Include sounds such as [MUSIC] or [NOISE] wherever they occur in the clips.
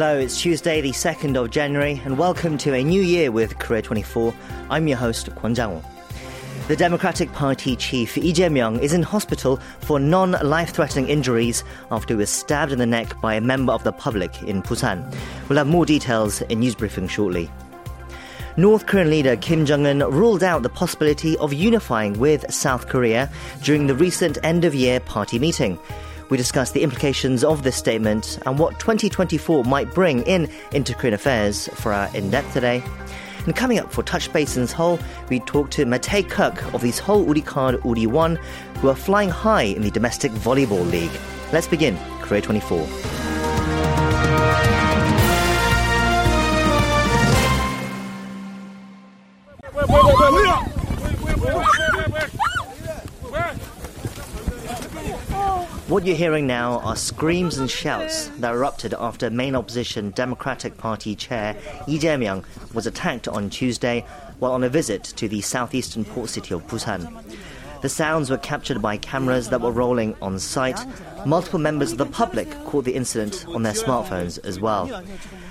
Hello, it's Tuesday, the 2nd of January, and welcome to a new year with Korea 24. I'm your host, Kwon Jang-woo. The Democratic Party chief Lee Jae-myung is in hospital for non-life-threatening injuries after he was stabbed in the neck by a member of the public in Busan. We'll have more details in news briefing shortly. North Korean leader Kim Jong un ruled out the possibility of unifying with South Korea during the recent end of year party meeting. We discuss the implications of this statement and what 2024 might bring in inter Korean affairs for our in depth today. And coming up for Touch Base in Seoul, we talk to Matej Kirk of the Seoul Woori Card Woori WON, who are flying high in the domestic volleyball league. Let's begin, Korea 24. What you're hearing now are screams and shouts that erupted after main opposition Democratic Party chair Lee Jae-myung was attacked on Tuesday while on a visit to the southeastern port city of Busan. The sounds were captured by cameras that were rolling on site. Multiple members of the public caught the incident on their smartphones as well.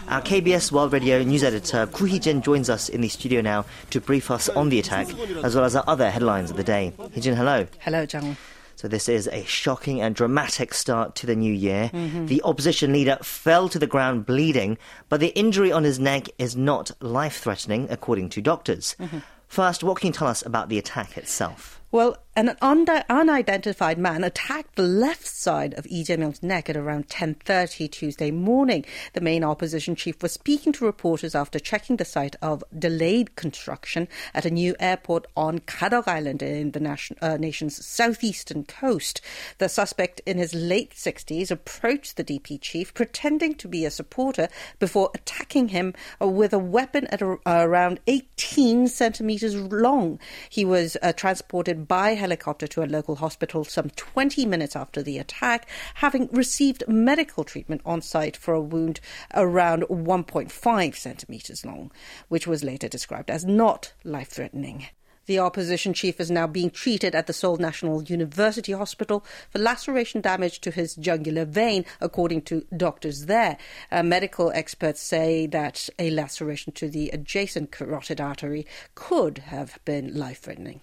Our KBS World Radio news editor Koo Hee-jin joins us in the studio now to brief us on the attack, as well as our other headlines of the day. Hee-jin, hello. Hello, Jang. So this is a shocking and dramatic start to the new year. Mm-hmm. The opposition leader fell to the ground bleeding, but the injury on his neck is not life-threatening, according to doctors. Mm-hmm. First, what can you tell us about the attack itself? Well, an unidentified man attacked the left side of Lee Jae-myung's neck at around 10:30 Tuesday morning. The main opposition chief was speaking to reporters after checking the site of delayed construction at a new airport on Gadeok Island in the nation, uh, nation's southeastern coast. The suspect in his late 60s approached the DP chief pretending to be a supporter before attacking him with a weapon at a, around 18 centimeters long. He was uh, transported by helicopter to a local hospital some 20 minutes after the attack, having received medical treatment on site for a wound around 1.5 centimeters long, which was later described as not life threatening. The opposition chief is now being treated at the Seoul National University Hospital for laceration damage to his jugular vein, according to doctors there. Uh, medical experts say that a laceration to the adjacent carotid artery could have been life threatening.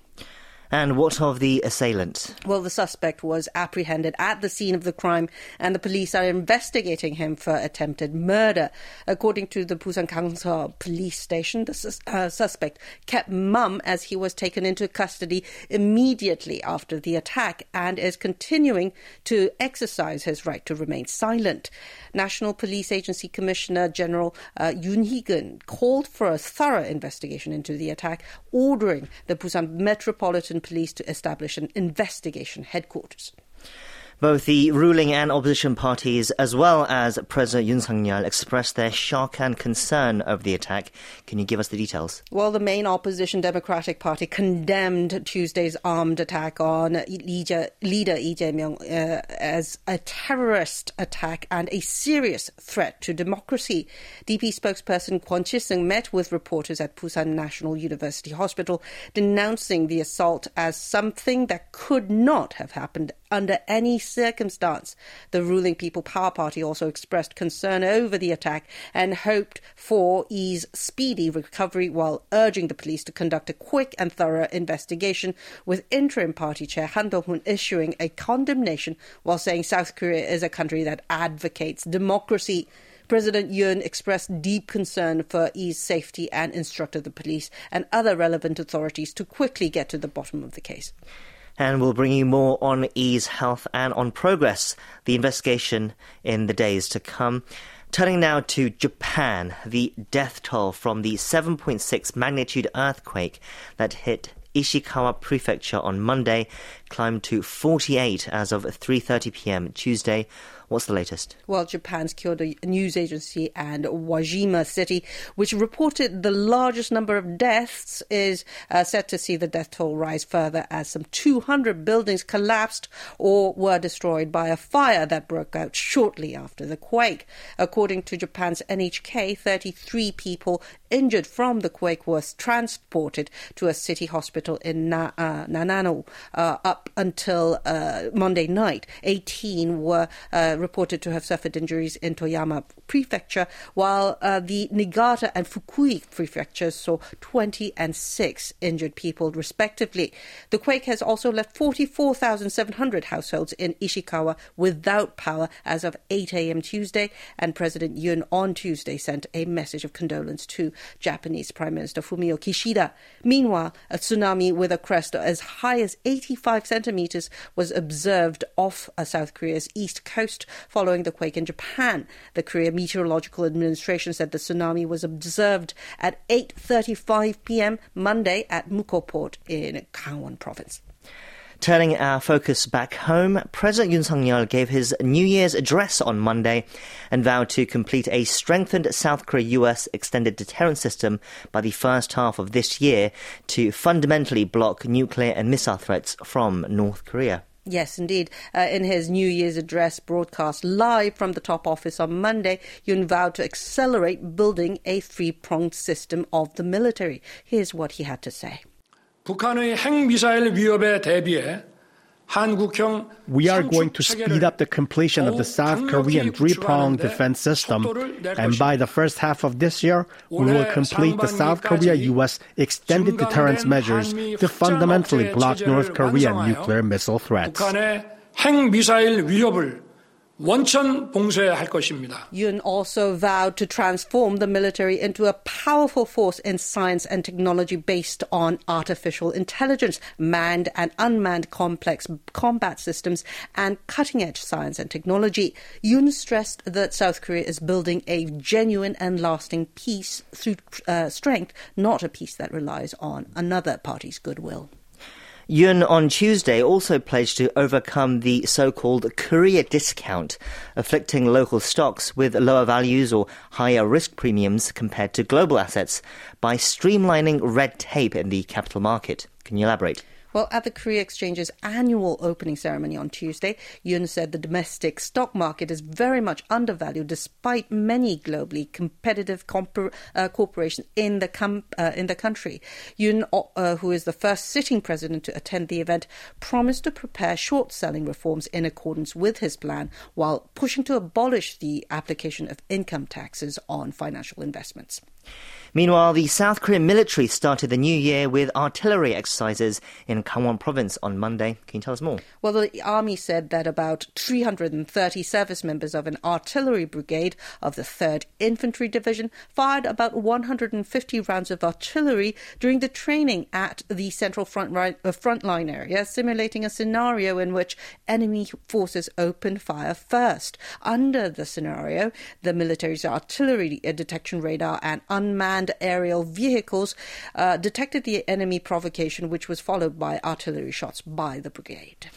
And what of the assailant? Well, the suspect was apprehended at the scene of the crime, and the police are investigating him for attempted murder. According to the Busan Gangseo police station, the sus- uh, suspect kept mum as he was taken into custody immediately after the attack and is continuing to exercise his right to remain silent. National Police Agency Commissioner General uh, Yoon Hee-gun called for a thorough investigation into the attack, ordering the Busan Metropolitan Police to establish an investigation headquarters. Both the ruling and opposition parties, as well as President Yoon Suk-yeol, expressed their shock and concern over the attack. Can you give us the details? Well, the main opposition Democratic Party condemned Tuesday's armed attack on leader, leader Lee Jae-myung uh, as a terrorist attack and a serious threat to democracy. DP spokesperson Kwon Chil-seung met with reporters at Busan National University Hospital, denouncing the assault as something that could not have happened under any circumstance. The ruling People Power Party also expressed concern over the attack and hoped for Lee's speedy recovery while urging the police to conduct a quick and thorough investigation, with interim party chair Han Dong-hoon issuing a condemnation while saying South Korea is a country that advocates democracy. President Yoon expressed deep concern for Lee's safety and instructed the police and other relevant authorities to quickly get to the bottom of the case and we'll bring you more on Lee's health and on progress, the investigation in the days to come. Turning now to Japan, the death toll from the 7.6 magnitude earthquake that hit Ishikawa Prefecture on Monday climbed to 48 as of 3:30 p.m. Tuesday. What's the latest? Well, Japan's Kyodo news agency and Wajima City, which reported the largest number of deaths, is uh, set to see the death toll rise further as some 200 buildings collapsed or were destroyed by a fire that broke out shortly after the quake. According to Japan's NHK, 33 people injured from the quake were transported to a city hospital in Na- uh, Nanano uh, up until uh, Monday night. 18 were uh, reported to have suffered injuries in Toyama Prefecture, while uh, the Niigata and Fukui prefectures saw 20 and 6 injured people, respectively. The quake has also left 44,700 households in Ishikawa without power as of 8 a.m. Tuesday, and President Yoon on Tuesday sent a message of condolence to Japanese Prime Minister Fumio Kishida. Meanwhile, a tsunami with a crest as high as 85 centimeters was observed off uh, South Korea's east coast following the quake in Japan. The Korea Meteorological Administration said the tsunami was observed at 8:35 p.m. Monday at Mukho Port in Gangwon province. Turning our focus back home, President Yoon Suk-yeol gave his New Year's address on Monday and vowed to complete a strengthened South Korea-US extended deterrence system by the first half of this year to fundamentally block nuclear and missile threats from North Korea. Yes, indeed. Uh, in his New Year's address broadcast live from the top office on Monday, Yoon vowed to accelerate building a three pronged system of the military. Here's what he had to say. 북한의 핵미사일 위협에 대비해 we are going to speed up the completion of the South Korean three-pronged defense system, and by the first half of this year, we will complete the South Korea-U.S. extended deterrence measures to fundamentally block North Korean nuclear missile threats. 원천 봉쇄할 것입니다. Yoon also vowed to transform the military into a powerful force in science and technology based on artificial intelligence, manned and unmanned complex combat systems, and cutting edge science and technology. Yoon stressed that South Korea is building a genuine and lasting peace through uh, strength, not a peace that relies on another party's goodwill. Yoon on Tuesday also pledged to overcome the so-called Korea discount, afflicting local stocks with lower values or higher risk premiums compared to global assets by streamlining red tape in the capital market. Can you elaborate? Well, at the Korea Exchange's annual opening ceremony on Tuesday, Yoon said the domestic stock market is very much undervalued despite many globally competitive comp- uh, corporations in the, com- uh, in the country. Yoon, uh, who is the first sitting president to attend the event, promised to prepare short selling reforms in accordance with his plan while pushing to abolish the application of income taxes on financial investments. Meanwhile, the South Korean military started the new year with artillery exercises in Gangwon province on Monday. Can you tell us more? Well, the army said that about 330 service members of an artillery brigade of the 3rd Infantry Division fired about 150 rounds of artillery during the training at the central front, right, uh, front line area, simulating a scenario in which enemy forces opened fire first. Under the scenario, the military's artillery detection radar and unmanned aerial vehicles uh, detected the enemy provocation, which was followed by artillery shots by the brigade.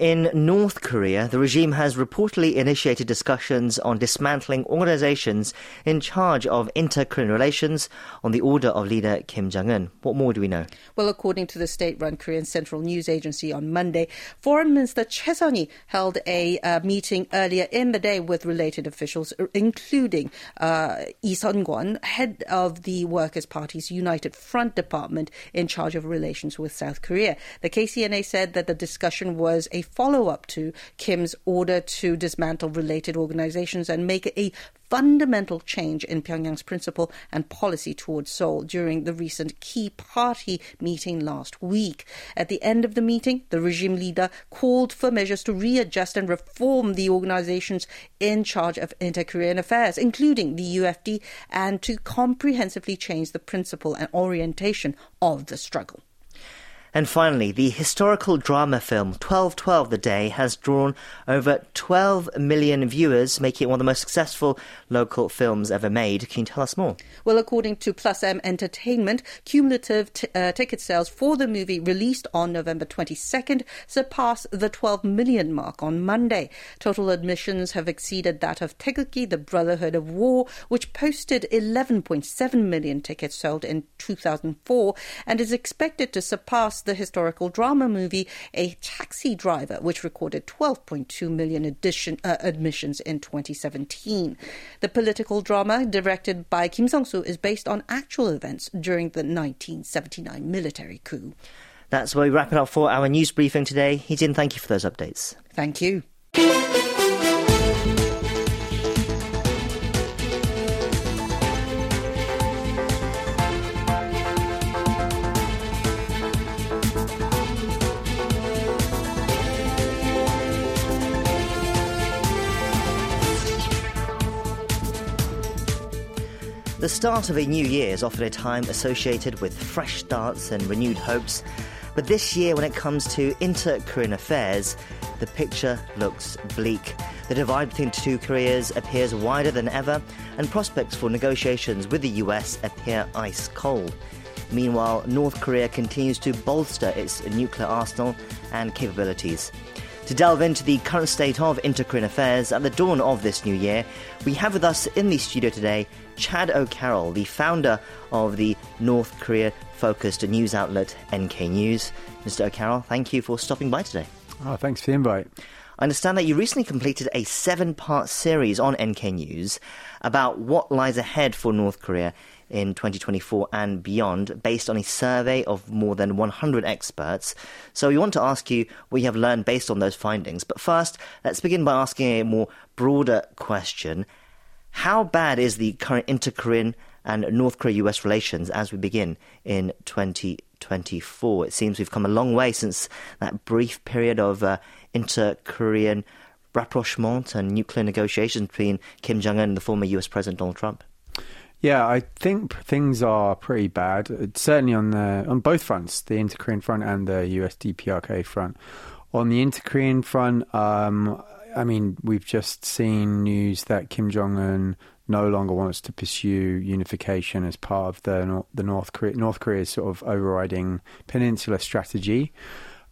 In North Korea, the regime has reportedly initiated discussions on dismantling organizations in charge of inter Korean relations on the order of leader Kim Jong un. What more do we know? Well, according to the state run Korean Central News Agency on Monday, Foreign Minister Choi Son-hui held a uh, meeting earlier in the day with related officials, uh, including uh, Lee Sun-kwon, head of the Workers' Party's United Front Department in charge of relations with South Korea. The KCNA said that the discussion was a follow up to Kim's order to dismantle related organizations and make a fundamental change in Pyongyang's principle and policy towards Seoul during the recent key party meeting last week. At the end of the meeting, the regime leader called for measures to readjust and reform the organizations in charge of inter Korean affairs, including the UFD, and to comprehensively change the principle and orientation of the struggle. And finally, the historical drama film 1212 The Day has drawn over 12 million viewers, making it one of the most successful local films ever made. Can you tell us more? Well, according to Plus M Entertainment, cumulative t- uh, ticket sales for the movie released on November 22nd surpassed the 12 million mark on Monday. Total admissions have exceeded that of Taegukgi, The Brotherhood of War, which posted 11.7 million tickets sold in 2004 and is expected to surpass the historical drama movie A Taxi Driver, which recorded 12.2 million edition, uh, admissions in 2017. The political drama, directed by Kim Sung-soo, is based on actual events during the 1979 military coup. That's where we wrap it up for our news briefing today. Hee-jin, thank you for those updates. Thank you. Start of a new year is often a time associated with fresh starts and renewed hopes. But this year, when it comes to inter Korean affairs, the picture looks bleak. The divide between the two Koreas appears wider than ever, and prospects for negotiations with the US appear ice cold. Meanwhile, North Korea continues to bolster its nuclear arsenal and capabilities. To delve into the current state of inter Korean affairs at the dawn of this new year, we have with us in the studio today Chad O'Carroll, the founder of the North Korea focused news outlet NK News. Mr. O'Carroll, thank you for stopping by today. Oh, thanks for the invite. I understand that you recently completed a seven part series on NK News about what lies ahead for North Korea in 2024 and beyond based on a survey of more than 100 experts. So we want to ask you what you have learned based on those findings. But first, let's begin by asking a more broader question. How bad is the current inter Korean and North Korea US relations as we begin in 2024? It seems we've come a long way since that brief period of uh, inter Korean rapprochement and nuclear negotiations between Kim Jong un and the former US President Donald Trump. Yeah, I think things are pretty bad. Certainly on the on both fronts, the inter Korean front and the US DPRK front. On the inter Korean front, um, I mean, we've just seen news that Kim Jong Un no longer wants to pursue unification as part of the the North Korea North Korea's sort of overriding peninsula strategy.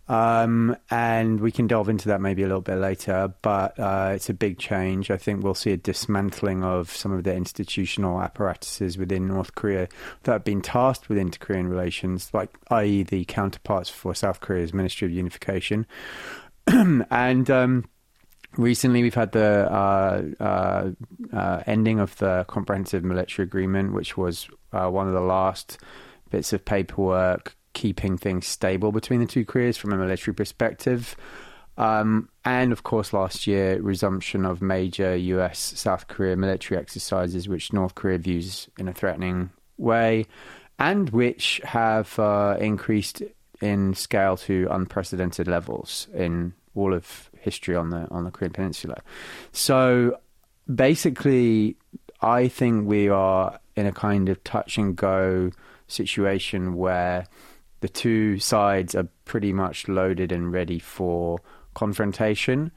Um, and we can delve into that maybe a little bit later, but uh, it's a big change. I think we'll see a dismantling of some of the institutional apparatuses within North Korea that have been tasked with inter Korean relations, like, i.e., the counterparts for South Korea's Ministry of Unification. [CLEARS THROAT] and um, recently we've had the uh, uh, uh, ending of the Comprehensive Military Agreement, which was uh, one of the last bits of paperwork keeping things stable between the two Koreas from a military perspective. Um, and of course, last year, resumption of major US South Korea military exercises, which North Korea views in a threatening way, and which have uh, increased in scale to unprecedented levels in all of history on the on the Korean Peninsula. So basically, I think we are in a kind of touch and go situation where the two sides are pretty much loaded and ready for confrontation.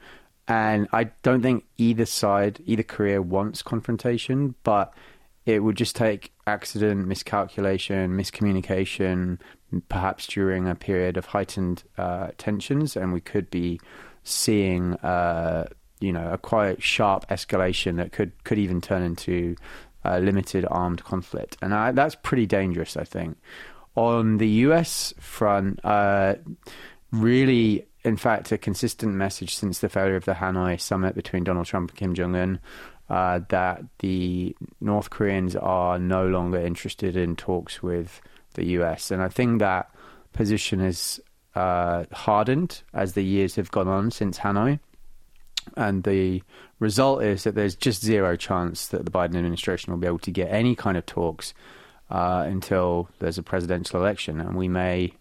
And I don't think either side, either Korea wants confrontation, but it would just take accident, miscalculation, miscommunication, perhaps during a period of heightened uh, tensions, and we could be seeing, uh, you know, a quite sharp escalation that could could even turn into a limited armed conflict, and I, that's pretty dangerous, I think. On the US front, uh, really, in fact, a consistent message since the failure of the Hanoi summit between Donald Trump and Kim Jong un. Uh, that the North Koreans are no longer interested in talks with the US. And I think that position has uh, hardened as the years have gone on since Hanoi. And the result is that there's just zero chance that the Biden administration will be able to get any kind of talks uh, until there's a presidential election, and we may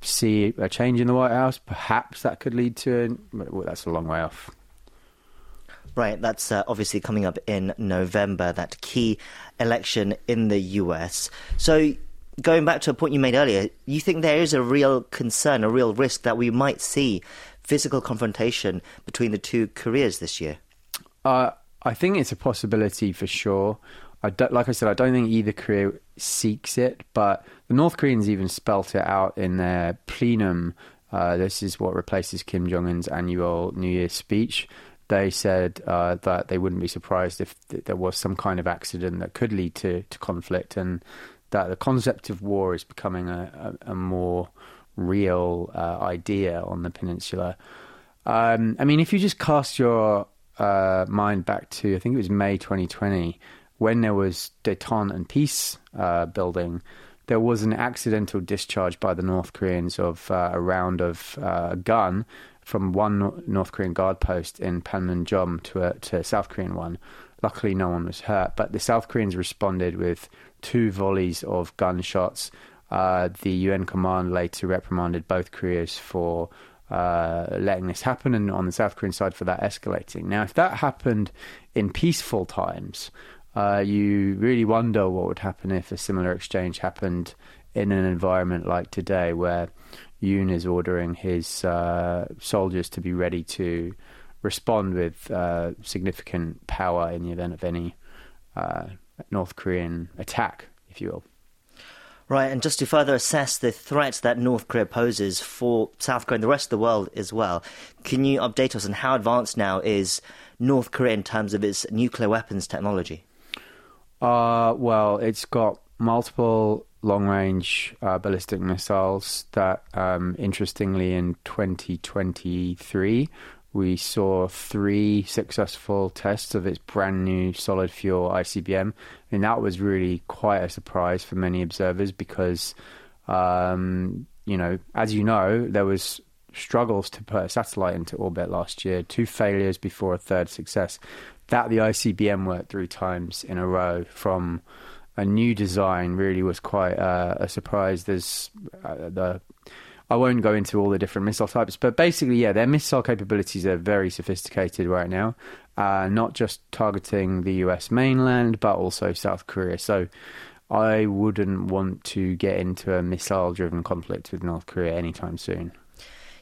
see a change in the White House. Perhaps that could lead to it. Well, that's a long way off. Right, that's uh, obviously coming up in November, that key election in the US. So, going back to a point you made earlier, you think there is a real concern, a real risk that we might see physical confrontation between the two Koreas this year? Uh, I think it's a possibility for sure. I like I said, I don't think either Korea seeks it, but the North Koreans even spelt it out in their plenum. Uh, this is what replaces Kim Jong Un's annual New Year's speech. They said uh, that they wouldn't be surprised if th- there was some kind of accident that could lead to, to conflict, and that the concept of war is becoming a, a, a more real uh, idea on the peninsula. Um, I mean, if you just cast your uh, mind back to, I think it was May 2020 when there was detente and peace uh, building, there was an accidental discharge by the North Koreans of uh, a round of uh, gun from one North Korean guard post in Panmunjom to a, to a South Korean one. Luckily, no one was hurt, but the South Koreans responded with two volleys of gunshots. Uh, the UN command later reprimanded both Koreas for uh, letting this happen, and on the South Korean side for that escalating. Now, if that happened in peaceful times, uh, you really wonder what would happen if a similar exchange happened in an environment like today, where Yoon is ordering his uh, soldiers to be ready to respond with uh, significant power in the event of any uh, North Korean attack, if you will. Right, and just to further assess the threat that North Korea poses for South Korea and the rest of the world as well, can you update us on how advanced now is North Korea in terms of its nuclear weapons technology? Uh, well, it's got multiple long range uh, ballistic missiles that, um, interestingly, in 2023, we saw three successful tests of its brand new solid fuel ICBM. And that was really quite a surprise for many observers because, um, you know, as you know, there was struggles to put a satellite into orbit last year, two failures before a third success. That the ICBM worked three times in a row from a new design really was quite uh, a surprise. There's uh, the I won't go into all the different missile types, but basically, yeah, their missile capabilities are very sophisticated right now. Uh, not just targeting the US mainland, but also South Korea. So I wouldn't want to get into a missile driven conflict with North Korea anytime soon.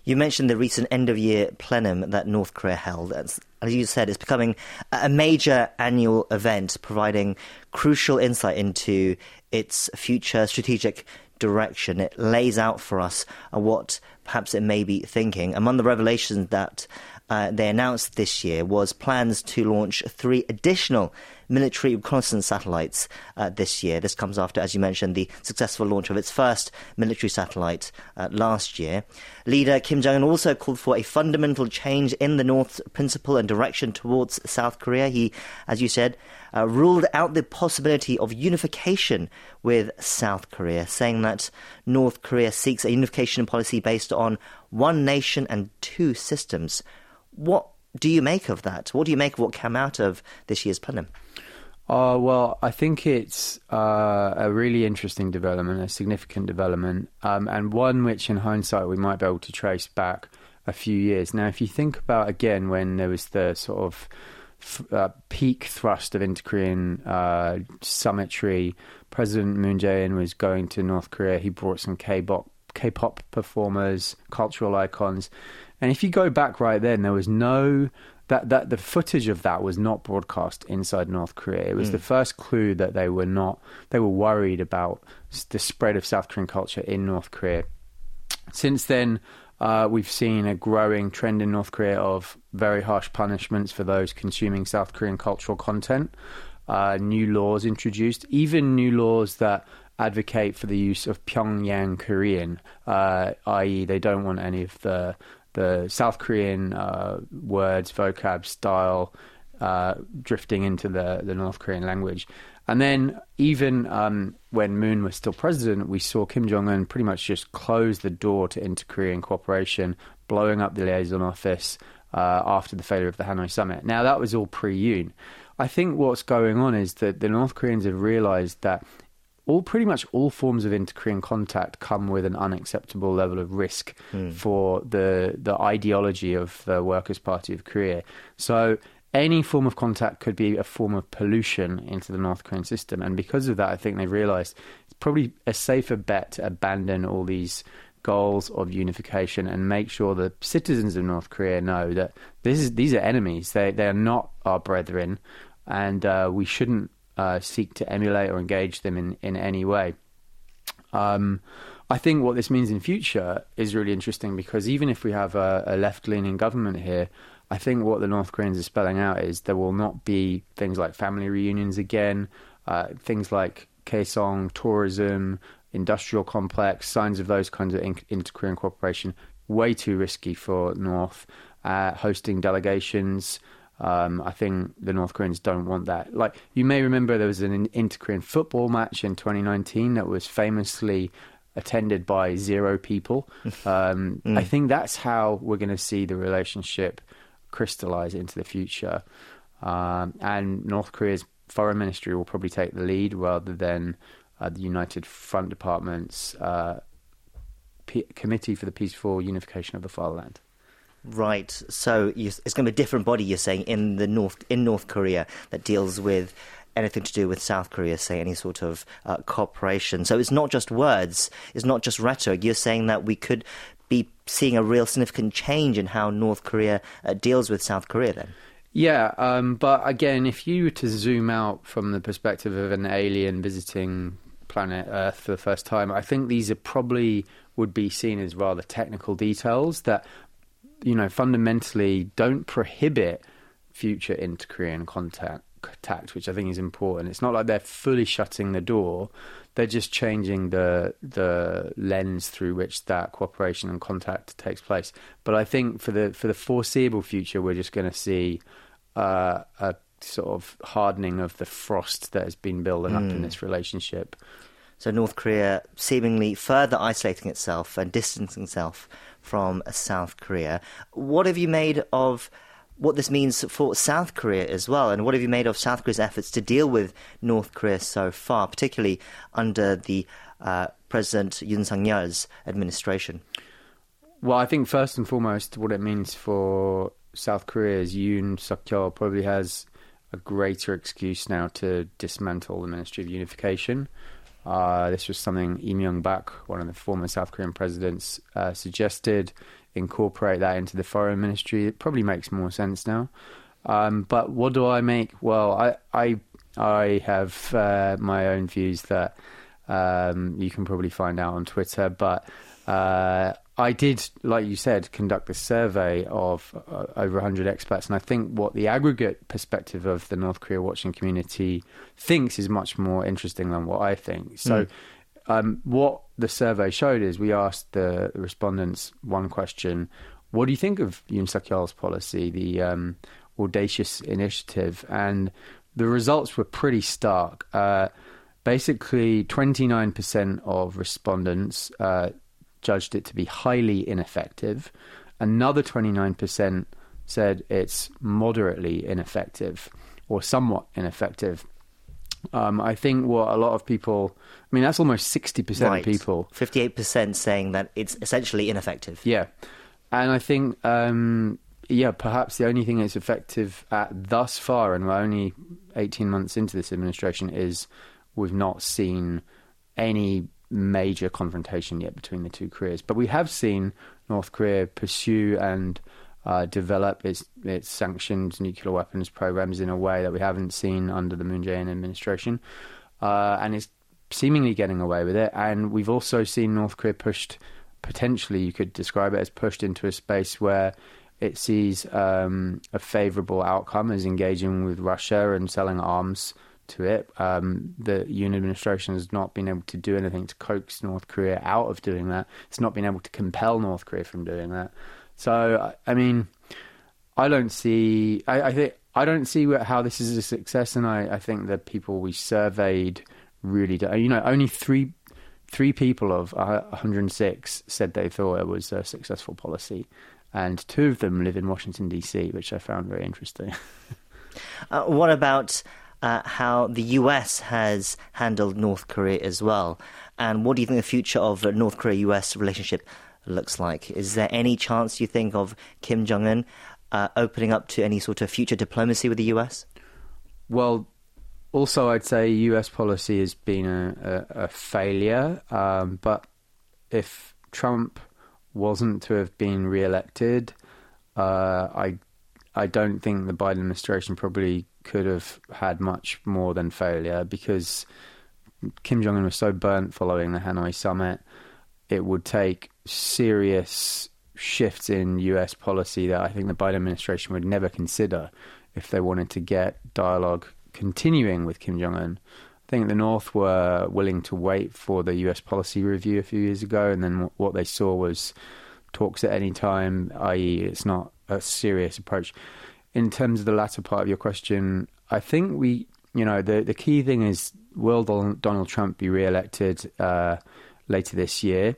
You mentioned the recent end of year plenum that North Korea held. As, as you said, it's becoming a major annual event, providing crucial insight into its future strategic direction. It lays out for us what perhaps it may be thinking. Among the revelations that uh, they announced this year was plans to launch three additional military reconnaissance satellites uh, this year. This comes after, as you mentioned, the successful launch of its first military satellite uh, last year. Leader Kim Jong un also called for a fundamental change in the North's principle and direction towards South Korea. He, as you said, uh, ruled out the possibility of unification with South Korea, saying that North Korea seeks a unification policy based on one nation and two systems. What do you make of that? What do you make of what came out of this year's plenum? Uh, well, I think it's uh, a really interesting development, a significant development, um, and one which, in hindsight, we might be able to trace back a few years. Now, if you think about again when there was the sort of uh, peak thrust of inter-Korean uh, summitry, President Moon Jae-in was going to North Korea. He brought some K-pop, K-pop performers, cultural icons, and if you go back right then, there was no that that the footage of that was not broadcast inside North Korea. It was mm. the first clue that they were not they were worried about the spread of South Korean culture in North Korea. Since then, uh, we've seen a growing trend in North Korea of very harsh punishments for those consuming South Korean cultural content. Uh, new laws introduced, even new laws that advocate for the use of Pyongyang Korean, uh, i.e., they don't want any of the the South Korean uh, words, vocab, style uh, drifting into the, the North Korean language. And then, even um, when Moon was still president, we saw Kim Jong un pretty much just close the door to inter Korean cooperation, blowing up the liaison office uh, after the failure of the Hanoi summit. Now, that was all pre Yoon. I think what's going on is that the North Koreans have realized that all pretty much all forms of inter-Korean contact come with an unacceptable level of risk mm. for the the ideology of the Workers' Party of Korea. So any form of contact could be a form of pollution into the North Korean system, and because of that, I think they realised it's probably a safer bet to abandon all these goals of unification and make sure the citizens of North Korea know that this is these are enemies. They they are not our brethren, and uh, we shouldn't uh, seek to emulate or engage them in, in any way. Um, I think what this means in future is really interesting because even if we have a, a left leaning government here, I think what the North Koreans are spelling out is there will not be things like family reunions again, uh, things like Kaesong, tourism, industrial complex, signs of those kinds of inter Korean cooperation, way too risky for North. Uh, hosting delegations, um, I think the North Koreans don't want that. Like you may remember, there was an inter-Korean football match in 2019 that was famously attended by zero people. [LAUGHS] Um, mm. I think that's how we're going to see the relationship crystallize into the future. Um, and North Korea's foreign ministry will probably take the lead rather than uh, the United Front Department's uh, P- Committee for the Peaceful Unification of the Fatherland. Right. So you, it's going to be a different body. You're saying in the north in North Korea that deals with anything to do with South Korea, say any sort of uh, cooperation. So it's not just words, it's not just rhetoric. You're saying that we could be seeing a real significant change in how North Korea uh, deals with South Korea then? Yeah, um, but again, if you were to zoom out from the perspective of an alien visiting planet Earth for the first time, I think these are probably would be seen as rather technical details that, you know, fundamentally don't prohibit future inter-Korean contact, contact, which I think is important. It's not like they're fully shutting the door; they're just changing the the lens through which that cooperation and contact takes place. But I think for the for the foreseeable future, we're just going to see uh, a sort of hardening of the frost that has been building mm. up in hmm. this relationship. So North Korea seemingly further isolating itself and distancing itself from South Korea. What have you made of what this means for South Korea as well, and what have you made of South Korea's efforts to deal with North Korea so far, particularly under the uh, President Yoon Sang Yeol's administration? Well, I think first and foremost, what it means for South Korea is Yoon Suk Yeol probably has a greater excuse now to dismantle the Ministry of Unification. Uh, this was something Lee Myung-bak, one of the former South Korean presidents, uh, suggested incorporate that into the foreign ministry. It probably makes more sense now. Um, but what do I make? Well, I I, I have uh, my own views that um, you can probably find out on Twitter. But uh, I did, like you said, conduct a survey of uh, over 100 experts, and I think what the aggregate perspective of the North Korea watching community thinks is much more interesting than what I think. So, mm. um, what the survey showed is we asked the, the, respondents one question: What do you think of Yoon Suk Yeol's policy, the um, audacious initiative? And the results were pretty stark. Uh, basically, 29% of respondents. Uh, judged it to be highly ineffective. Another 29% said it's moderately ineffective or somewhat ineffective. Um, I think what a lot of people, I mean, that's almost 60% right. of people. 58% saying that it's essentially ineffective. Yeah. And I think, um, yeah, perhaps the only thing it's effective at thus far, and we're only 18 months into this administration, is we've not seen any major confrontation yet between the two Koreas. But we have seen North Korea pursue and uh, develop its its sanctioned nuclear weapons programs in a way that we haven't seen under the Moon Jae-in administration, uh, and it's seemingly getting away with it. And we've also seen North Korea pushed, potentially you could describe it as pushed into a space where it sees um, a favourable outcome as engaging with Russia and selling arms to it. Um, the Yoon administration has not been able to do anything to coax North Korea out of doing that. It's not been able to compel North Korea from doing that. So, I mean, I don't see. I, I think I don't see how this is a success, and I, I think the people we surveyed really do. You know, only three three people of 106 said they thought it was a successful policy, and two of them live in Washington D.C., which I found very interesting. [LAUGHS] uh, what about uh, how the US has handled North Korea as well. And what do you think the future of North Korea US relationship looks like? Is there any chance you think of Kim Jong un uh, opening up to any sort of future diplomacy with the US? Well, also, I'd say US policy has been a, a, a failure. Um, but if Trump wasn't to have been re-elected, uh, I I don't think the Biden administration probably could have had much more than failure because Kim Jong un was so burnt following the Hanoi summit. It would take serious shifts in US policy that I think the Biden administration would never consider if they wanted to get dialogue continuing with Kim Jong un. I think the North were willing to wait for the US policy review a few years ago, and then what they saw was talks at any time, i.e., it's not a serious approach in terms of the latter part of your question, I think we, you know, the the key thing is will Donald Trump be re-elected uh, later this year?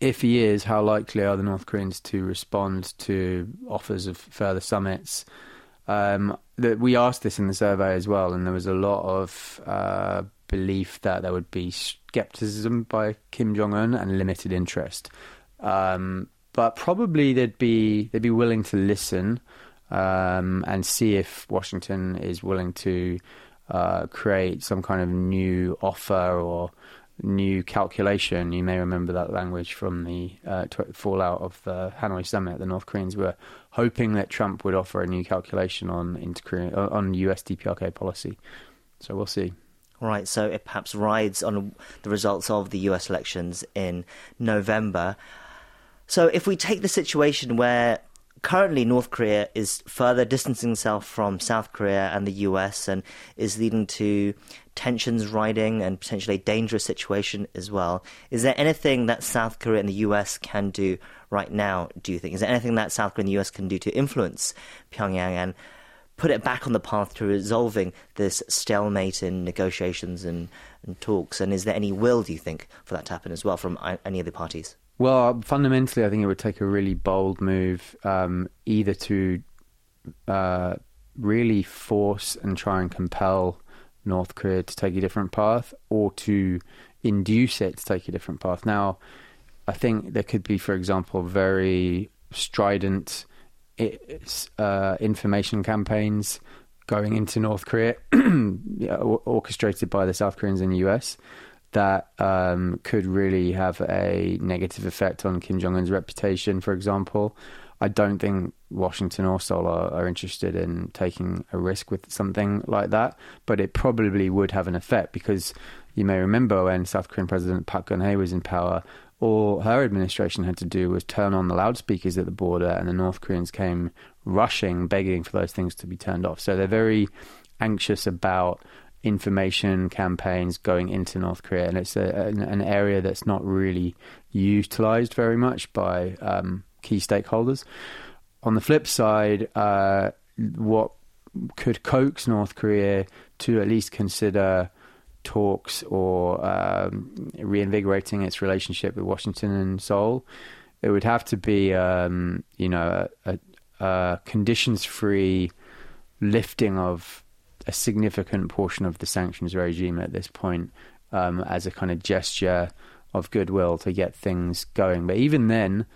If he is, how likely are the North Koreans to respond to offers of further summits? Um, that we asked this in the survey as well, and there was a lot of uh, belief that there would be skepticism by Kim Jong Un and limited interest. Um, but probably they'd be they'd be willing to listen um, and see if Washington is willing to uh, create some kind of new offer or new calculation. You may remember that language from the uh, fallout of the Hanoi summit. The North Koreans were hoping that Trump would offer a new calculation on on US DPRK policy. So we'll see. Right, so it perhaps rides on the results of the US elections in November. So if we take the situation where currently North Korea is further distancing itself from South Korea and the US and is leading to tensions riding and potentially a dangerous situation as well. Is there anything that South Korea and the US can do right now, do you think? Is there anything that South Korea and the US can do to influence Pyongyang and put it back on the path to resolving this stalemate in negotiations and, and talks? And is there any will, do you think, for that to happen as well from any of the parties? Well, fundamentally, I think it would take a really bold move, um, either to uh, really force and try and compel North Korea to take a different path, or to induce it to take a different path. Now, I think there could be, for example, very strident uh, information campaigns going into North Korea, [CLEARS THROAT] orchestrated by the South Koreans and the US, that um, could really have a negative effect on Kim Jong Un's reputation, for example. I don't think Washington or Seoul are, are, interested in taking a risk with something like that, but it probably would have an effect because you may remember when South Korean President Park Geun-hye was in power, all her administration had to do was turn on the loudspeakers at the border, and the North Koreans came rushing, begging for those things to be turned off. So they're very anxious about information campaigns going into North Korea, and it's a, an, an, area that's not really utilized very much by um, key stakeholders. On the flip side, uh, what could coax North Korea to at least consider talks or um, reinvigorating its relationship with Washington and Seoul? It would have to be, um, you know, a, a conditions-free lifting of a significant portion of the sanctions regime at this point um, as a kind of gesture of goodwill to get things going. But even then,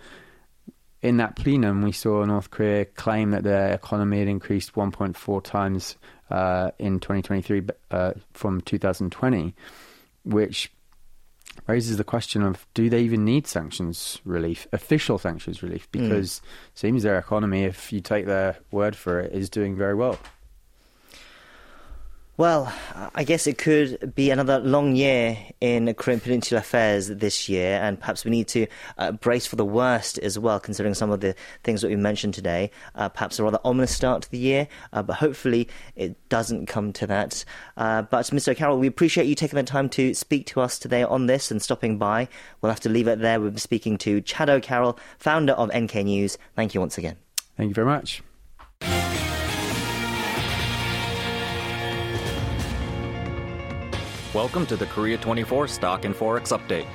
in that plenum, we saw North Korea claim that their economy had increased 1.4 times uh, in 2023 uh, from 2020, which raises the question of do they even need sanctions relief, official sanctions relief? Hmm. Because mm. it seems their economy, if you take their word for it, is doing very well. Well, I guess it could be another long year in Korean Peninsula affairs this year, and perhaps we need to uh, brace for the worst as well, considering some of the things that we mentioned today. Uh, perhaps a rather ominous start to the year, uh, but hopefully it doesn't come to that. Uh, but, Mr. O'Carroll, we appreciate you taking the time to speak to us today on this and stopping by. We'll have to leave it there. We'll be speaking to Chad O'Carroll, founder of NK News. Thank you once again. Thank you very much. Welcome to the Korea 24 Stock and Forex Update.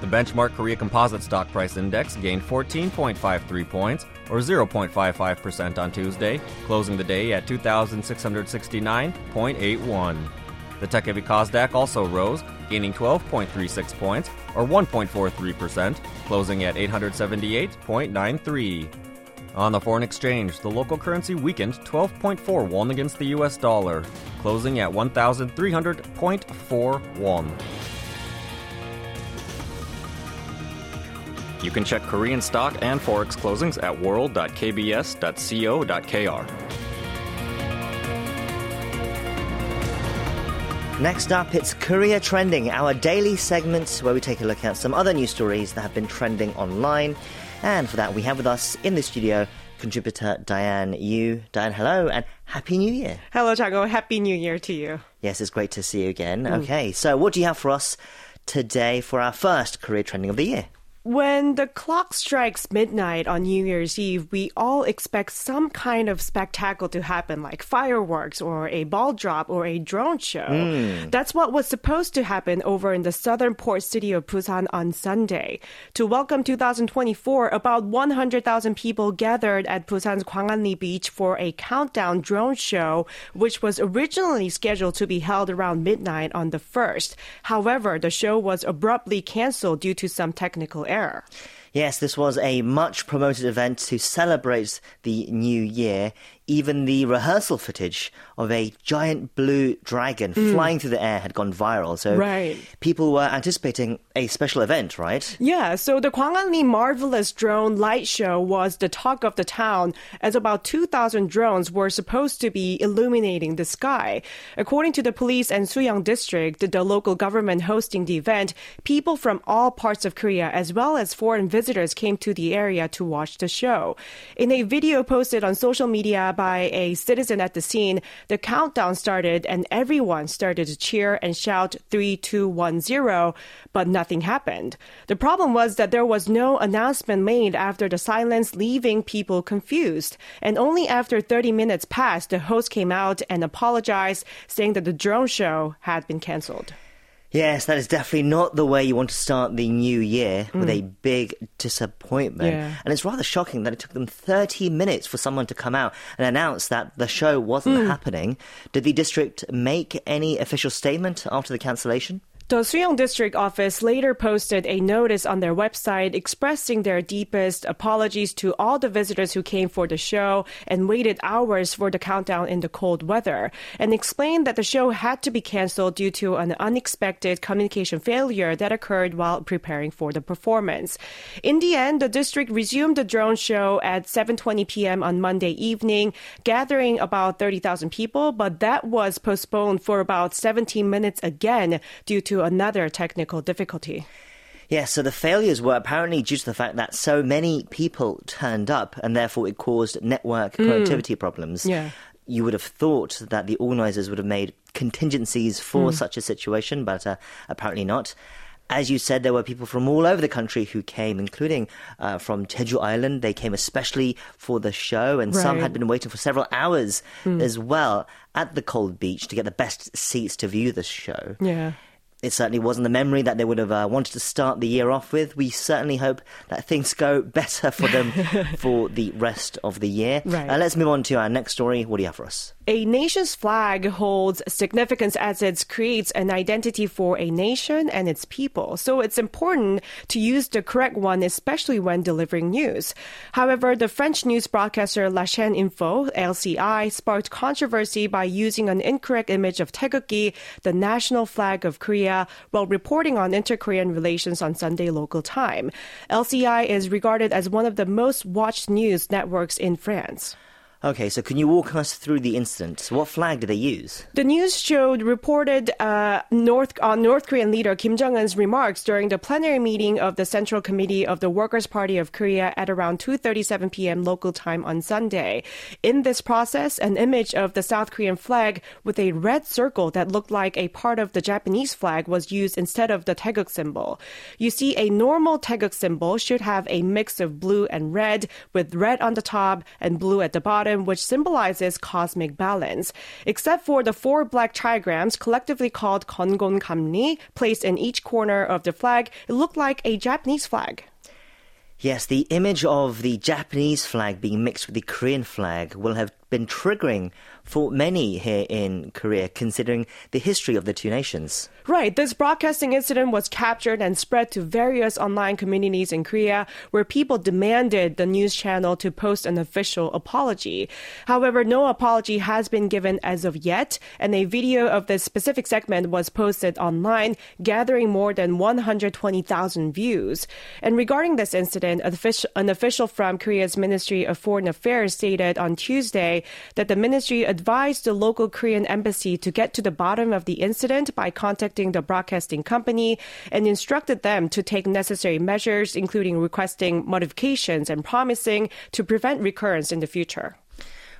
The benchmark Korea Composite Stock Price Index gained 14.53 points, or 0.55% on Tuesday, closing the day at 2,669.81. The tech heavy Kosdaq also rose, gaining 12.36 points, or 1.43%, closing at 878.93. On the foreign exchange, the local currency weakened 12.4 won against the US dollar, closing at 1,300.4 won. You can check Korean stock and forex closings at world.kbs.co.kr. Next up, it's Korea Trending, our daily segment where we take a look at some other news stories that have been trending online. And for that, we have with us in the studio contributor Diane Yu. Diane, hello and Happy New Year. Hello, Chago. Happy New Year to you. Yes, it's great to see you again. Mm. Okay, so what do you have for us today for our first Korea Trending of the year? When the clock strikes midnight on New Year's Eve, we all expect some kind of spectacle to happen, like fireworks or a ball drop or a drone show. Mm. That's what was supposed to happen over in the southern port city of Busan on Sunday. To welcome 2024, about 100,000 people gathered at Busan's Gwangalli Beach for a countdown drone show, which was originally scheduled to be held around midnight on the 1st. However, the show was abruptly canceled due to some technical Yes, this was a much promoted event to celebrate the new year, even the rehearsal footage of a giant blue dragon mm. flying through the air had gone viral. So right. people were anticipating a special event, right? Yeah, so the Gwangalli Marvelous Drone Light Show was the talk of the town as about 2,000 drones were supposed to be illuminating the sky. According to the police and Suyeong district, the local government hosting the event, people from all parts of Korea as well as foreign visitors came to the area to watch the show. In a video posted on social media by a citizen at the scene, the countdown started and everyone started to cheer and shout 3210, but nothing happened. The problem was that there was no announcement made after the silence, leaving people confused. And only after 30 minutes passed, the host came out and apologized, saying that the drone show had been cancelled. Yes, that is definitely not the way you want to start the new year mm. with a big disappointment. Yeah. And it's rather shocking that it took them 30 minutes for someone to come out and announce that the show wasn't mm. happening. Did the district make any official statement after the cancellation? The Suyeong District Office later posted a notice on their website expressing their deepest apologies to all the visitors who came for the show and waited hours for the countdown in the cold weather, and explained that the show had to be canceled due to an unexpected communication failure that occurred while preparing for the performance. In the end, the district resumed the drone show at 7:20 p.m. on Monday evening, gathering about 30,000 people, but that was postponed for about 17 minutes again due to another technical difficulty. Yes, so the failures were apparently due to the fact that so many people turned up and therefore it caused network mm. connectivity problems. Yeah. You would have thought that the organisers would have made contingencies for mm. such a situation, but uh, apparently not. As you said, there were people from all over the country who came, including uh, from Jeju Island. They came especially for the show, and right. some had been waiting for several hours mm. as well at the cold beach to get the best seats to view the show. Yeah it certainly wasn't the memory that they would have uh, wanted to start the year off with. We certainly hope that things go [LAUGHS] better for them for the rest of the year. Right. Uh, let's move on to our next story. What do you have for us? A nation's flag holds significance as it creates an identity for a nation and its people. So it's important to use the correct one, especially when delivering news. However, the French news broadcaster La Chaîne Info, LCI, sparked controversy by using an incorrect image of Taegukgi, the national flag of Korea, while reporting on inter-Korean relations on Sunday local time. LCI is regarded as one of the most watched news networks in France. Okay, so can you walk us through the incident? What flag did they use? The news showed reported uh, North uh, North Korean leader Kim Jong Un's remarks during the plenary meeting of the Central Committee of the Workers' Party of Korea at around 2:37 p.m. local time on Sunday. In this process, an image of the South Korean flag with a red circle that looked like a part of the Japanese flag was used instead of the Taeguk symbol. You see, a normal Taeguk symbol should have a mix of blue and red, with red on the top and blue at the bottom which symbolizes cosmic balance. Except for the four black trigrams, collectively called Kongon Kamni, placed in each corner of the flag, it looked like a Japanese flag. Yes, the image of the Japanese flag being mixed with the Korean flag will have been triggering for many here in Korea, considering the history of the two nations. Right. This broadcasting incident was captured and spread to various online communities in Korea where people demanded the news channel to post an official apology. However, no apology has been given as of yet, and a video of this specific segment was posted online, gathering more than 120,000 views. And regarding this incident, an official from Korea's Ministry of Foreign Affairs stated on Tuesday that the ministry advised the local Korean embassy to get to the bottom of the incident by contacting the broadcasting company and instructed them to take necessary measures, including requesting modifications and promising to prevent recurrence in the future.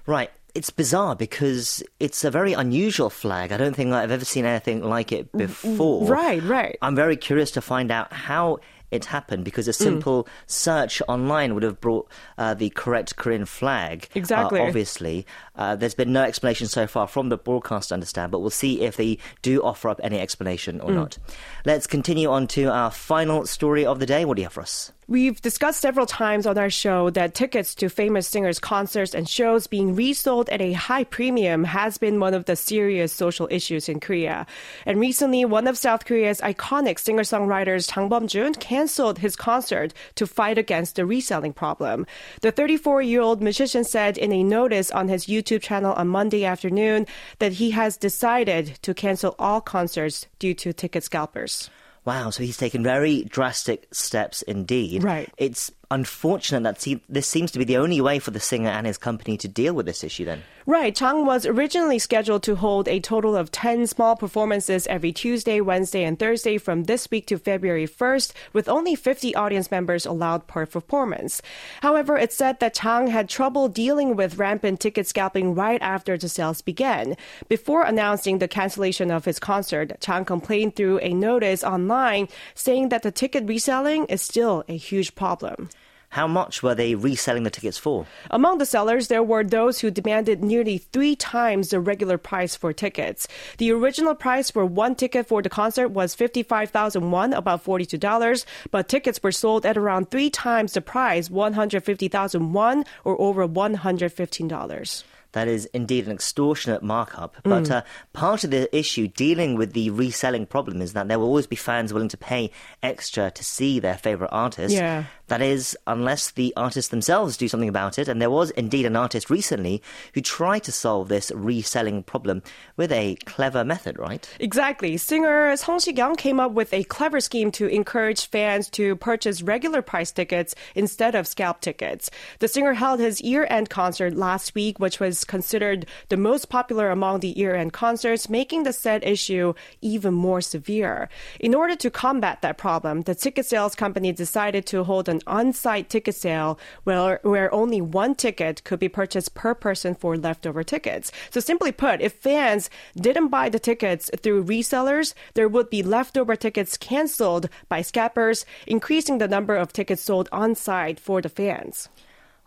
Right it's bizarre because it's a very unusual flag. I don't think I've ever seen anything like it mm, mm, before. Right, right. I'm very curious to find out how it happened because a mm. simple mm. search online would have brought uh, the correct Korean flag. Uh, exactly. Uh, obviously, uh, there's been no explanation so far from the broadcast, understand, but we'll see if they do offer up any explanation or mm. not. Let's continue on to our final story of the day. What do you have for us? We've discussed several times on our show that tickets to famous singers' concerts and shows being resold at a high premium has been one of the serious social issues in Korea. And recently, one of South Korea's iconic singer-songwriters, Jang Bom Jun, canceled his concert to fight against the reselling problem. The 34 year old musician said in a notice on his YouTube channel on Monday afternoon that he has decided to cancel all concerts due to ticket scalpers. Wow, so he's taken very drastic steps indeed. Right. It's unfortunate that this seems to be the only way for the singer and his company to deal with this issue then. Right. Chang was originally scheduled to hold a total of 10 small performances every Tuesday, Wednesday, and Thursday from this week to February 1st, with only 50 audience members allowed per performance. However, it said that Chang had trouble dealing with rampant ticket scalping right after the sales began. Before announcing the cancellation of his concert, Chang complained through a notice online saying that the ticket reselling is still a huge problem. How much were they reselling the tickets for? Among the sellers, there were those who demanded nearly three times the regular price for tickets. The original price for one ticket for the concert was 55,000 won, about $42, but tickets were sold at around three times the price, 150,000 won, or over $115. That is indeed an extortionate markup. But mm. uh, part of the issue dealing with the reselling problem is that there will always be fans willing to pay extra to see their favorite artist. Yeah. That is, unless the artists themselves do something about it. And there was indeed an artist recently who tried to solve this reselling problem with a clever method, right? Exactly. Singer Sung Si-kyung came up with a clever scheme to encourage fans to purchase regular price tickets instead of scalp tickets. The singer held his year-end concert last week, which was considered the most popular among the year-end concerts, making the said issue even more severe. In order to combat that problem, the ticket sales company decided to hold an on-site ticket sale where, where only one ticket could be purchased per person for leftover tickets. So simply put, if fans didn't buy the tickets through resellers, there would be leftover tickets canceled by scalpers, increasing the number of tickets sold on site for the fans.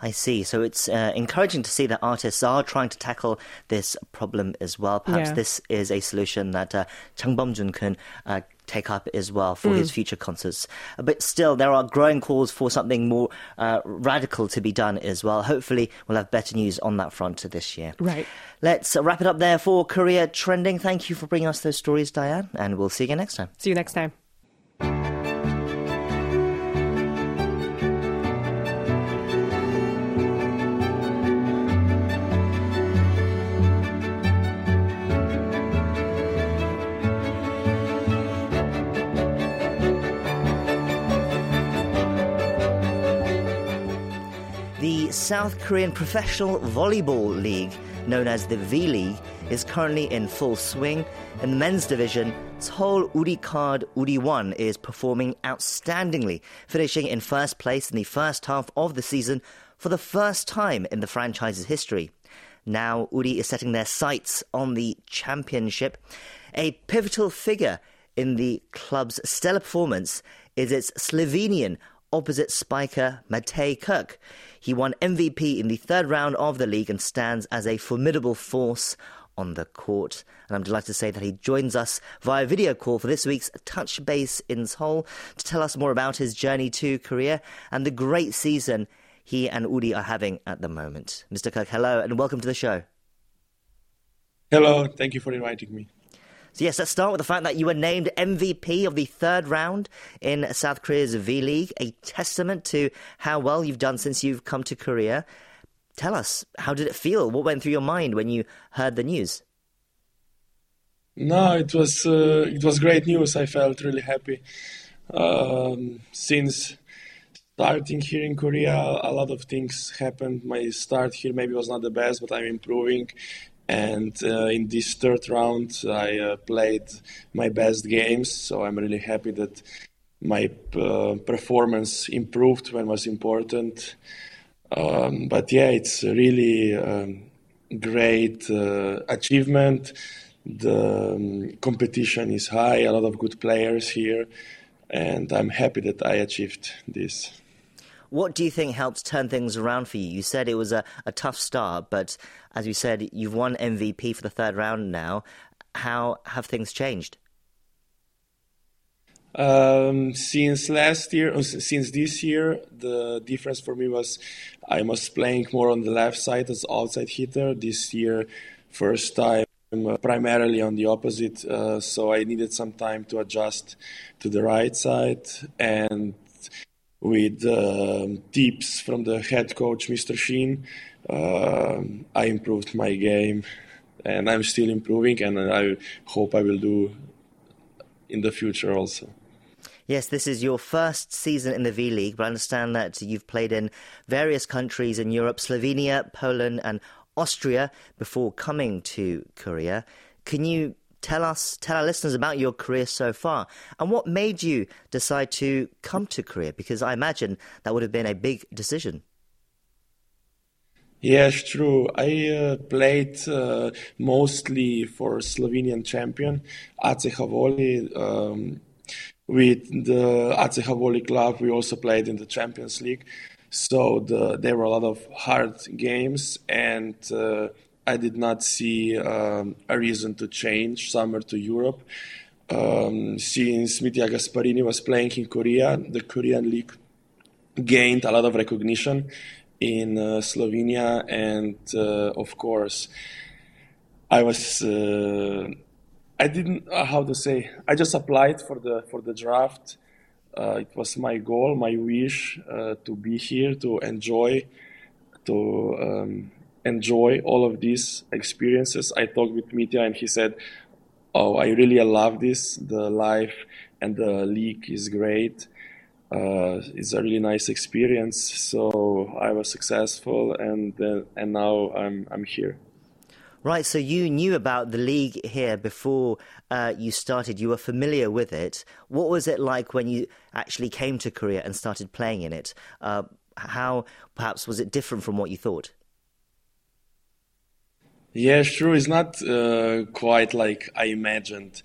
I see. So it's uh, encouraging to see that artists are trying to tackle this problem as well. Perhaps yeah. this is a solution that uh, Chang Bum-jun can uh, take up as well for mm. his future concerts. But still, there are growing calls for something more uh, radical to be done as well. Hopefully, we'll have better news on that front this year. Right. Let's wrap it up there for Korea Trending. Thank you for bringing us those stories, Diane, and we'll see you again next time. See you next time. South Korean Professional Volleyball League, known as the V League, is currently in full swing. In the men's division, Seoul Woori Card Woori WON is performing outstandingly, finishing in first place in the first half of the season for the first time in the franchise's history. Now, Woori is setting their sights on the championship. A pivotal figure in the club's stellar performance is its Slovenian opposite spiker Matej Kök. He won MVP in the third round of the league and stands as a formidable force on the court. And I'm delighted to say that he joins us via video call for this week's Touch Base in Seoul to tell us more about his journey to Korea and the great season he and Woori are having at the moment. Mr. Kök, hello and welcome to the show. Hello, thank you for inviting me. So, yes, let's start with the fact that you were named MVP of the third round in South Korea's V League, a testament to how well you've done since you've come to Korea. Tell us, how did it feel? What went through your mind when you heard the news? No, it was uh, it was great news. I felt really happy um, since starting here in Korea. A lot of things happened. My start here maybe was not the best, but I'm improving, and uh, in this third round, I uh, played my best games. So I'm really happy that my uh, performance improved when was important. Um, but yeah, it's really um, great uh, achievement. The um, competition is high, a lot of good players here, and I'm happy that I achieved this. What do you think helped turn things around for you? You said it was a, a tough start, but as you said, you've won MVP for the third round now. How have things changed? Um, since last year, uh, since this year, the difference for me was I was playing more on the left side as outside hitter. This year, first time uh, primarily on the opposite, uh, so I needed some time to adjust to the right side. And with uh, tips from the head coach, Mr. Shin, uh, I improved my game, and I'm still improving, and I hope I will do in the future also. Yes, this is your first season in the V League, but I understand that you've played in various countries in Europe, Slovenia, Poland, and Austria before coming to Korea. Can you tell us, tell our listeners about your career so far and what made you decide to come to Korea? Because I imagine that would have been a big decision. Yes, true. I uh, played uh, mostly for Slovenian champion ACH Volley. Um, with the ACH Volley club, we also played in the Champions League. So the, there were a lot of hard games, and uh, I did not see um, a reason to change summer to Europe. Um, since Mitja Gasparini was playing in Korea, the Korean league gained a lot of recognition in uh, Slovenia, and uh, of course, I was. Uh, I didn't uh, how to say. I just applied for the for the draft. Uh, it was my goal, my wish uh, to be here to enjoy, to um, enjoy all of these experiences. I talked with Mitja and he said, "Oh, I really love this. The life and the league is great. Uh, it's a really nice experience." So I was successful, and uh, and now I'm I'm here. Right, so you knew about the league here before uh, you started. You were familiar with it. What was it like when you actually came to Korea and started playing in it? Uh, how, perhaps, was it different from what you thought? Yeah, sure. It's not uh, quite like I imagined.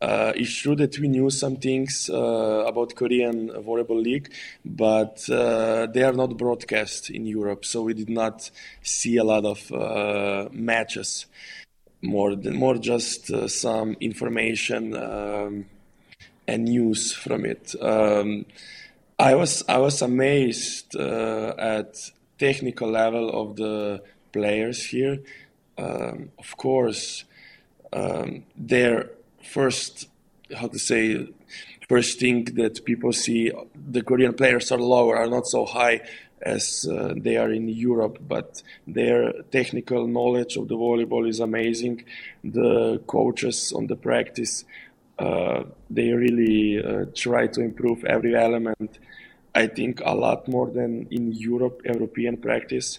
Uh, it's true that we knew some things uh, about Korean volleyball league, but uh, they are not broadcast in Europe, so we did not see a lot of uh, matches. More, than, more just uh, some information um, and news from it. Um, I was I was amazed uh, at technical level of the players here. Um, of course, um, their first, how to say, first thing that people see the Korean players are lower, are not so high as uh, they are in Europe, but their technical knowledge of the volleyball is amazing. The coaches on the practice, uh, they really uh, try to improve every element. I think a lot more than in Europe, European practice.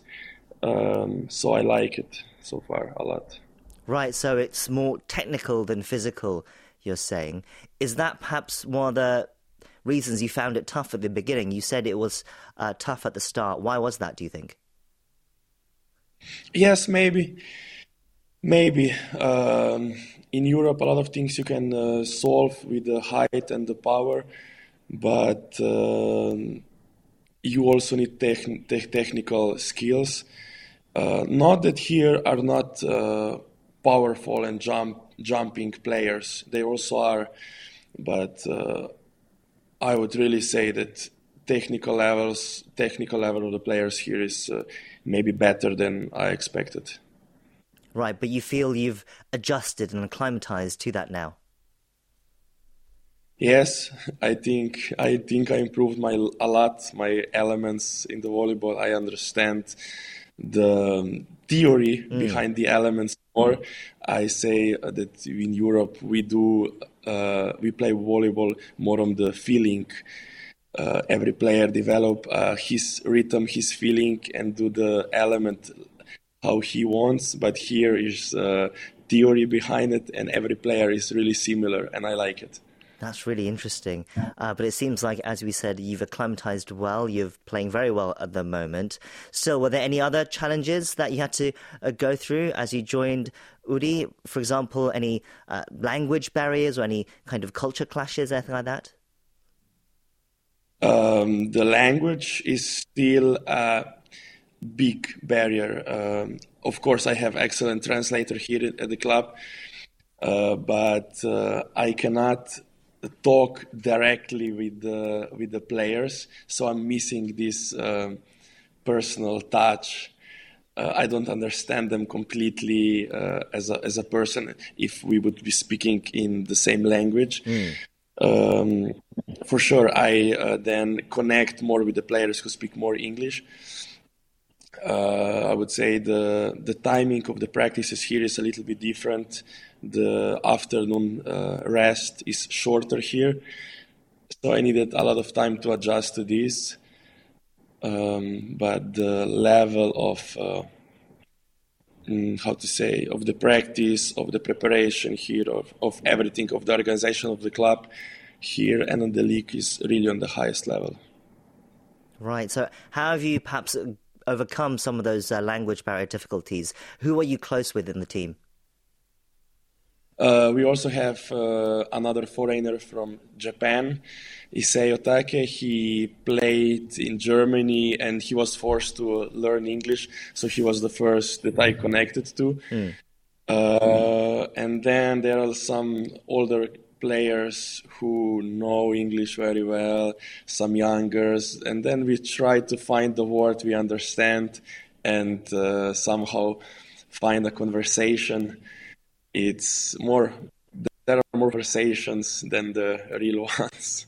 Um, so I like it so far a lot. Right, so it's more technical than physical, you're saying. Is that perhaps one of the reasons you found it tough at the beginning? You said it was uh, tough at the start. Why was that, do you think? Yes, maybe. Maybe. Um, in Europe, a lot of things you can uh, solve with the height and the power, but um, you also need te- te- technical skills. Uh, not that here are not uh, powerful and jump jumping players. They also are, but uh, I would really say that technical levels, technical level of the players here is uh, maybe better than I expected. Right, but you feel you've adjusted and acclimatized to that now. Yes, I think I think I improved my a lot my elements in the volleyball. I understand the theory mm. behind the elements more. I say that in Europe we do uh, we play volleyball more on the feeling. Uh, every player develop uh, his rhythm, his feeling, and do the element how he wants. But here is uh, theory behind it, and every player is really similar, and I like it. That's really interesting. Uh, but it seems like, as we said, you've acclimatized well. You're playing very well at the moment. Still, were there any other challenges that you had to uh, go through as you joined Woori? For example, any uh, language barriers or any kind of culture clashes, anything like that? Um, the language is still a big barrier. Um, of course, I have excellent translator here at the club, uh, but uh, I cannot talk directly with the with the players. So I'm missing this um, personal touch. Uh, I don't understand them completely uh, as a as a person if we would be speaking in the same language. Mm. Um, for sure, I uh, then connect more with the players who speak more English. Uh, I would say the the timing of the practices here is a little bit different. The afternoon uh, rest is shorter here, so I needed a lot of time to adjust to this. Um, but the level of uh, mm, how to say of the practice of the preparation here of, of everything of the organization of the club here and in the league is really on the highest level. Right. So, how have you perhaps overcome some of those uh, language barrier difficulties? Who are you close with in the team? Uh, we also have uh, another foreigner from Japan, Issei Otake. He played in Germany and he was forced to learn English, so he was the first that I connected to. Mm. Uh, and then there are some older players who know English very well, some youngers, and then we try to find the word we understand and uh, somehow find a conversation. It's more there are more conversations than the real [LAUGHS] ones.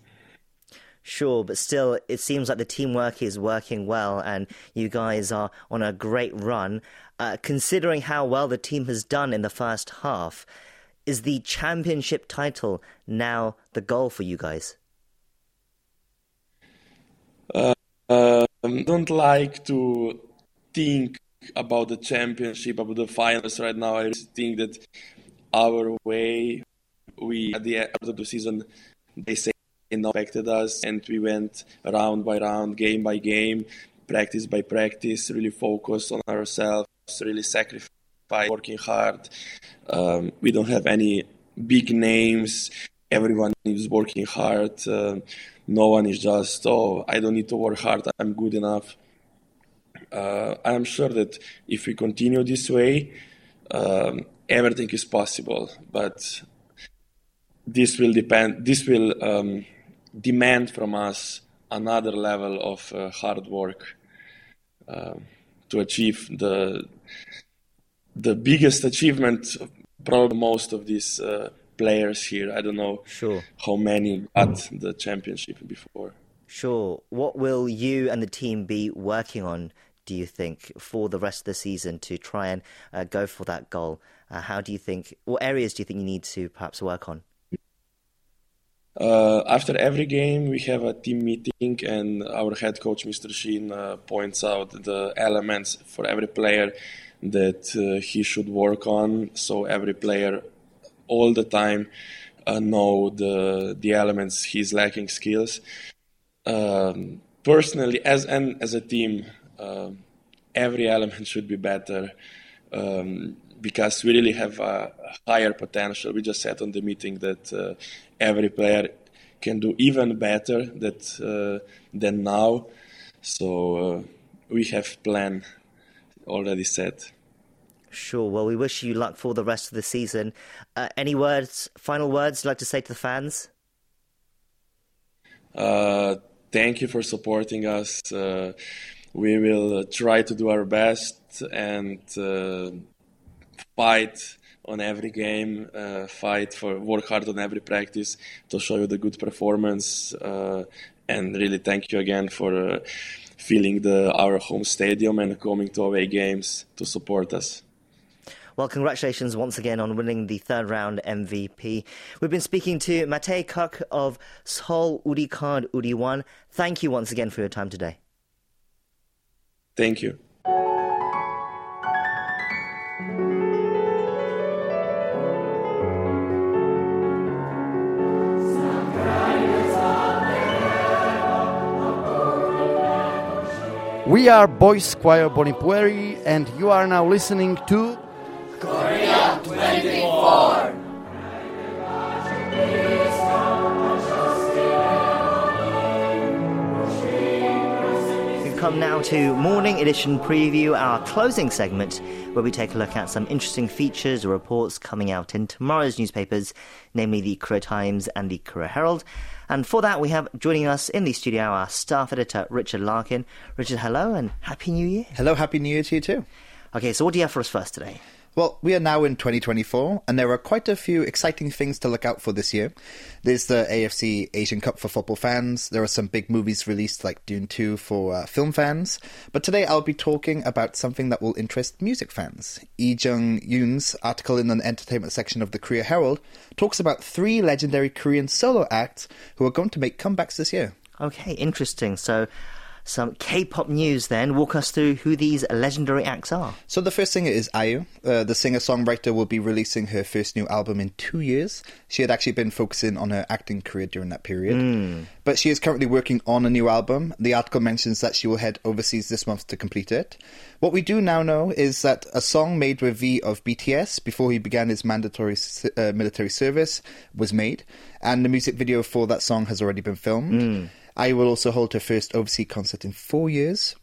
Sure, but still, it seems like the teamwork is working well, and you guys are on a great run. Uh, considering how well the team has done in the first half, is the championship title now the goal for you guys? Uh, um, don't like to think about the championship, about the finals right now. I just think that our way, we at the end of the season, they say affected us, and we went round by round, game by game, practice by practice, really focused on ourselves, really sacrifice working hard. Um, we don't have any big names. Everyone is working hard. Uh, no one is just, oh, I don't need to work hard. I'm good enough. Uh, I'm sure that if we continue this way, um, everything is possible. But this will depend. This will um, demand from us another level of uh, hard work uh, to achieve the the biggest achievement, probably most of these uh, players here. I don't know sure. how many got the championship before. Sure. What will you and the team be working on, do you think, for the rest of the season to try and uh, go for that goal? Uh, how do you think, what areas do you think you need to perhaps work on? Uh, after every game, we have a team meeting, and our head coach, Mr. Shin, uh, points out the elements for every player that uh, he should work on. So every player, all the time, uh, know the the elements he's lacking skills. Um, personally, as and as a team, uh, every element should be better. Um, because we really have a higher potential. We just said on the meeting that uh, every player can do even better that, uh, than now. So uh, we have plan already set. Sure. Well, we wish you luck for the rest of the season. Uh, any words, final words you'd like to say to the fans? Uh, thank you for supporting us. Uh, we will try to do our best and uh, fight on every game, uh, fight for work hard on every practice to show you the good performance. Uh, and really, thank you again for filling the our home stadium and coming to away games to support us. Well, congratulations once again on winning the third round MVP. We've been speaking to Matej Kök of Seoul Woori WON. Thank you once again for your time today. Thank you. We are Boys Choir Boni Pueri, and you are now listening to Korea 24. Now to Morning Edition Preview, our closing segment, where we take a look at some interesting features or reports coming out in tomorrow's newspapers, namely the Korea Times and the Korea Herald. And for that, we have joining us in the studio our staff editor, Richard Larkin. Richard, hello and Happy New Year. Hello, Happy New Year to you too. Okay, so what do you have for us first today? Well, we are now in 2024, and there are quite a few exciting things to look out for this year. There's the AFC Asian Cup for football fans. There are some big movies released, like Dune 2 for uh, film fans. But today I'll be talking about something that will interest music fans. Lee Jung Yoon's article in the entertainment section of the Korea Herald talks about three legendary Korean solo acts who are going to make comebacks this year. Okay, interesting. So some K-pop news then. Walk us through who these legendary acts are. So the first singer is IU. Uh, the singer-songwriter will be releasing her first new album in two years. She had actually been focusing on her acting career during that period. Mm. But she is currently working on a new album. The article mentions that she will head overseas this month to complete it. What we do now know is that a song made with V of BTS before he began his mandatory uh, military service was made, and the music video for that song has already been filmed. Mm. I will also hold her first overseas concert in four years.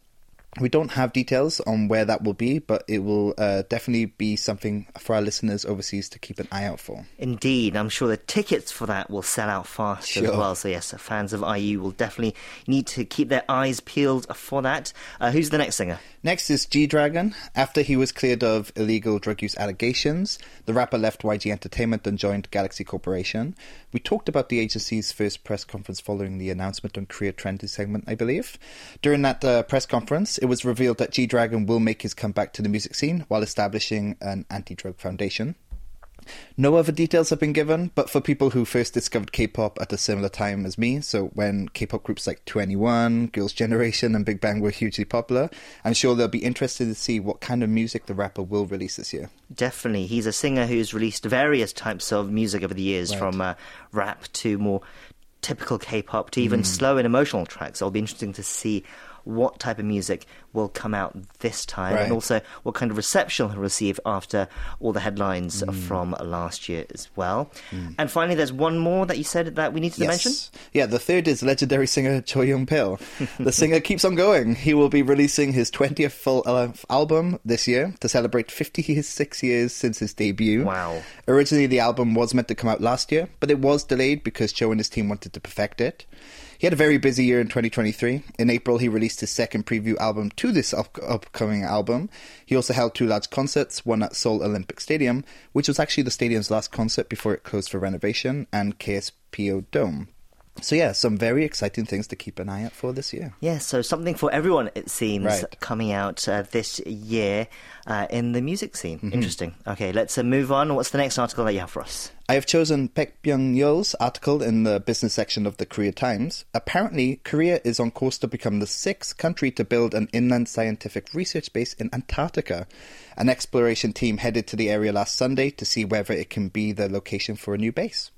We don't have details on where that will be, but it will uh, definitely be something for our listeners overseas to keep an eye out for. Indeed, I'm sure the tickets for that will sell out fast sure. as well. So yes, fans of IU will definitely need to keep their eyes peeled for that. Uh, who's the next singer? Next is G Dragon. After he was cleared of illegal drug use allegations, the rapper left YG Entertainment and joined Galaxy Corporation. We talked about the agency's first press conference following the announcement on Korea Trending segment, I believe. During that uh, press conference, it was revealed that G Dragon will make his comeback to the music scene while establishing an anti drug foundation. No other details have been given, but for people who first discovered K-pop at a similar time as me, so when K-pop groups like 2NE1, Girls' Generation, and Big Bang were hugely popular, I'm sure they'll be interested to see what kind of music the rapper will release this year. Definitely. He's a singer who's released various types of music over the years, right. from uh, rap to more typical K-pop to even mm. slow and emotional tracks. It'll be interesting to see what type of music will come out this time, right. and also what kind of reception he'll receive after all the headlines mm. from last year as well. Mm. And finally, there's one more that you said that we needed to yes. mention. Yeah, the third is legendary singer Cho Young Pil. [LAUGHS] the singer keeps on going. He will be releasing his 20th full album this year to celebrate 56 years since his debut. Wow. Originally, the album was meant to come out last year, but it was delayed because Cho and his team wanted to perfect it. He had a very busy year in 2023. In April, he released his second preview album to this up- upcoming album. He also held two large concerts, one at Seoul Olympic Stadium, which was actually the stadium's last concert before it closed for renovation, and KSPO Dome. So yeah, some very exciting things to keep an eye out for this year. Yeah, so something for everyone it seems right. coming out uh, this year uh, in the music scene. Mm-hmm. Interesting. Okay, let's uh, move on. What's the next article that you have for us? I have chosen Baek Byung Yeul's article in the business section of the Korea Times. Apparently, Korea is on course to become the sixth country to build an inland scientific research base in Antarctica. An exploration team headed to the area last Sunday to see whether it can be the location for a new base.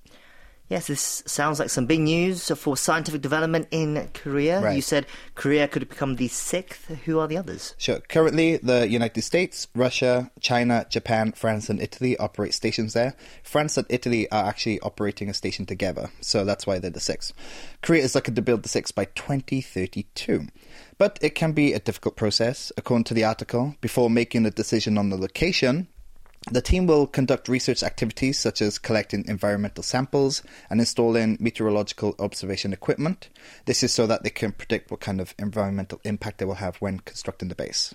Yes, this sounds like some big news for scientific development in Korea. Right. You said Korea could become the sixth. Who are the others? Sure. Currently, the United States, Russia, China, Japan, France, and Italy operate stations there. France and Italy are actually operating a station together, so that's why they're the sixth. Korea is looking to build the sixth by 2032. But it can be a difficult process, according to the article. Before making a decision on the location, the team will conduct research activities such as collecting environmental samples and installing meteorological observation equipment. This is so that they can predict what kind of environmental impact they will have when constructing the base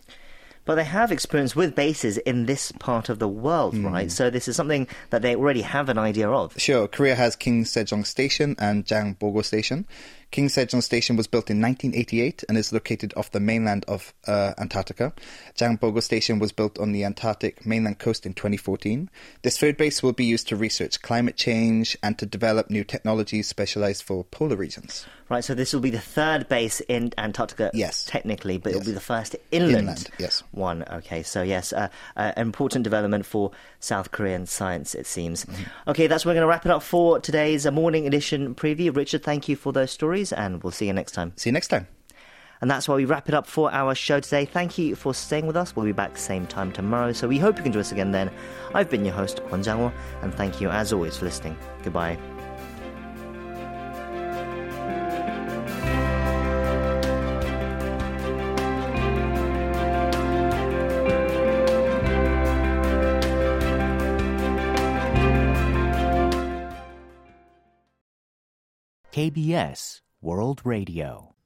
but they have experience with bases in this part of the world, mm. right? So this is something that they already have an idea of. Sure. Korea has King Sejong Station and Jangbogo Station. King Sejong Station was built in 1988 and is located off the mainland of uh, Antarctica. Jangbogo Station was built on the Antarctic mainland coast in 2014. This third base will be used to research climate change and to develop new technologies specialized for polar regions. Right, so this will be the third base in Antarctica, yes, technically, but yes. it'll be the first inland, inland yes. one. Okay, so yes, uh, uh, an important development for South Korean science, it seems. Mm-hmm. Okay, that's where we're going to wrap it up for today's uh, morning edition preview. Richard, thank you for those stories, and we'll see you next time. See you next time. And that's why we wrap it up for our show today. Thank you for staying with us. We'll be back same time tomorrow, so we hope you can join us again then. I've been your host, Kwon Jang and thank you as always for listening. Goodbye. KBS World Radio.